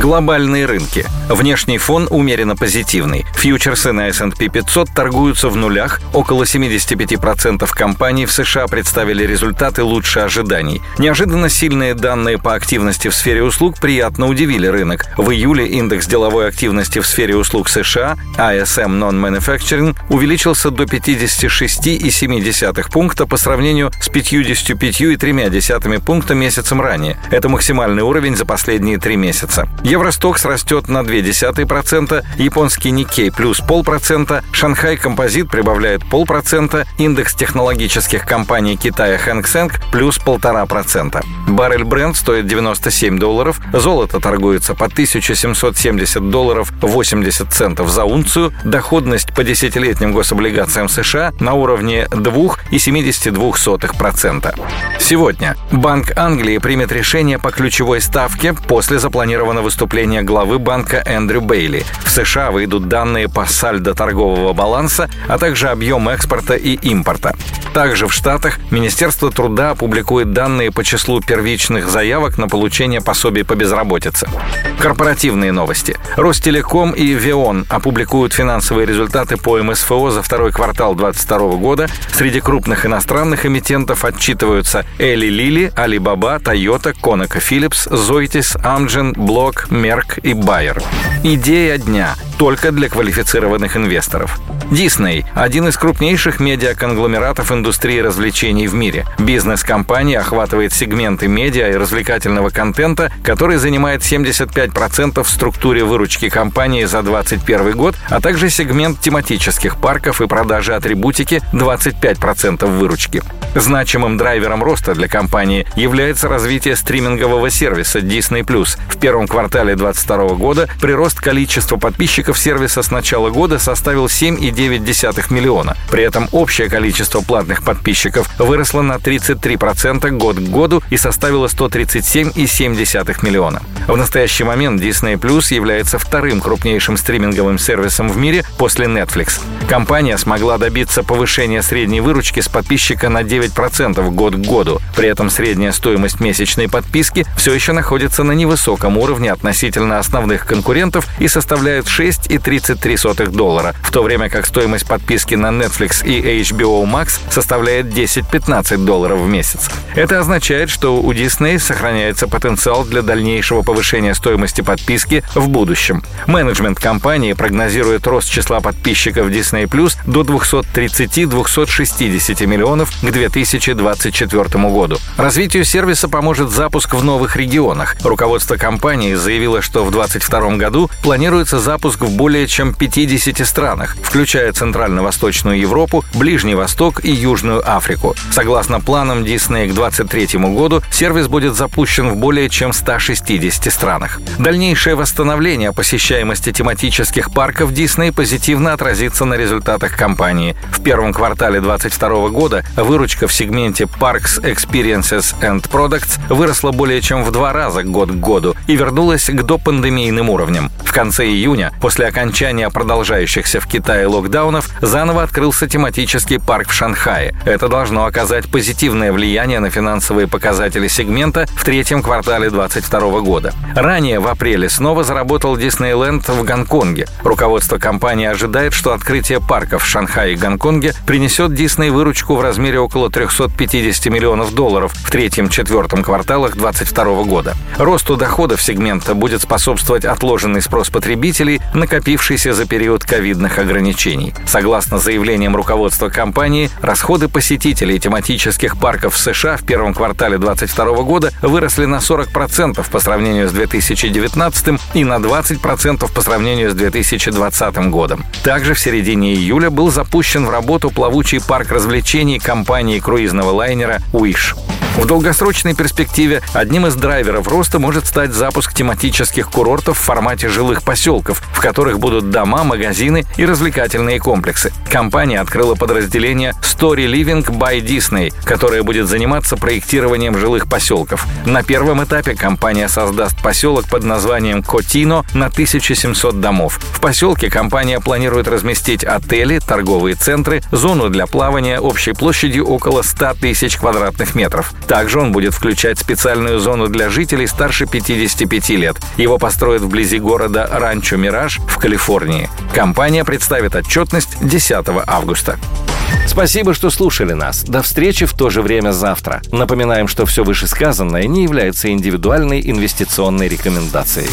Глобальные рынки. Внешний фон умеренно позитивный. Фьючерсы на S&P 500 торгуются в нулях. Около 75% компаний в США представили результаты лучше ожиданий. Неожиданно сильные данные по активности в сфере услуг приятно удивили рынок. В июле индекс деловой активности в сфере услуг США ISM Non-Manufacturing увеличился до 56,7 пункта по сравнению с 55,3 пункта месяцем ранее. Это максимальный уровень за последние три месяца. Евростокс растет на 0,2%, японский Никей плюс полпроцента, Шанхай Композит прибавляет полпроцента, индекс технологических компаний Китая Хэнк плюс полтора процента. Баррель бренд стоит 97 долларов, золото торгуется по 1770 долларов 80 центов за унцию, доходность по десятилетним гособлигациям США на уровне 2,72%. Сегодня Банк Англии примет решение по ключевой ставке после запланированного выступления главы банка Эндрю Бейли. В США выйдут данные по сальдо торгового баланса, а также объем экспорта и импорта. Также в Штатах Министерство труда опубликует данные по числу первичных заявок на получение пособий по безработице. Корпоративные новости. Ростелеком и Веон опубликуют финансовые результаты по МСФО за второй квартал 2022 года. Среди крупных иностранных эмитентов отчитываются Эли Лили, Алибаба, Тойота, Конако Филлипс, Зойтис, Амджин, Блок, Мерк и Байер. Идея дня только для квалифицированных инвесторов. Дисней – один из крупнейших медиаконгломератов индустрии развлечений в мире. Бизнес-компания охватывает сегменты медиа и развлекательного контента, который занимает 75% в структуре выручки компании за 2021 год, а также сегмент тематических парков и продажи атрибутики 25% выручки. Значимым драйвером роста для компании является развитие стримингового сервиса Disney+. В первом квартале 2022 года прирост количества подписчиков сервиса с начала года составил 7,9 миллиона. При этом общее количество платных подписчиков выросло на 33% год к году и составило 137,7 миллиона. В настоящий момент Disney Plus является вторым крупнейшим стриминговым сервисом в мире после Netflix. Компания смогла добиться повышения средней выручки с подписчика на 9% год к году. При этом средняя стоимость месячной подписки все еще находится на невысоком уровне относительно основных конкурентов и составляет 6,33 доллара, в то время как стоимость подписки на Netflix и HBO Max составляет 10-15 долларов в месяц. Это означает, что у Disney сохраняется потенциал для дальнейшего повышения стоимости подписки в будущем. Менеджмент компании прогнозирует рост числа подписчиков Disney Plus до 230-260 миллионов к 2024 году. Развитию сервиса поможет запуск в новых регионах. Руководство компании заявило, что в 2022 году планируется запуск в более чем 50 странах, включая Центрально-Восточную Европу, Ближний Восток и Южную Африку. Согласно планам Disney к 2023 году, сервис будет запущен в более чем 160 странах. Дальнейшее восстановление посещаемости тематических парков Disney позитивно отразится на результатах компании. В первом квартале 2022 года выручка в сегменте Parks, Experiences and Products выросла более чем в два раза год к году и вернулась к допандемийным уровням. В конце июня, после окончания продолжающихся в Китае локдаунов, заново открылся тематический парк в Шанхае. Это должно оказать позитивное влияние на финансовые показатели сегмента в третьем квартале 2022 года. Ранее, в апреле, снова заработал Диснейленд в Гонконге. Руководство компании ожидает, что открытие парков в Шанхае и Гонконге принесет Дисней выручку в размере около 350 миллионов долларов в третьем-четвертом кварталах 2022 года. Росту доходов сегмента будет способствовать отложенный спрос потребителей, накопившийся за период ковидных ограничений. Согласно заявлениям руководства компании, расходы посетителей тематических парков в США в первом квартале 2022 года выросли на 40% по сравнению с 2019 и на 20% по сравнению с 2020 годом. Также в середине июля был запущен в работу плавучий парк развлечений компании круизного лайнера «Уиш». В долгосрочной перспективе одним из драйверов роста может стать запуск тематических курортов в формате жилых поселков, в которых будут дома, магазины и развлекательные комплексы. Компания открыла подразделение Story Living by Disney, которое будет заниматься проектированием жилых поселков. На первом этапе компания создаст поселок под названием Котино на 1700 домов. В поселке компания планирует разместить отели, торговые центры, зону для плавания общей площадью около 100 тысяч квадратных метров. Также он будет включать специальную зону для жителей старше 55 лет. Его построят вблизи города Ранчо Мираж в Калифорнии. Компания представит отчетность 10 августа. Спасибо, что слушали нас. До встречи в то же время завтра. Напоминаем, что все вышесказанное не является индивидуальной инвестиционной рекомендацией.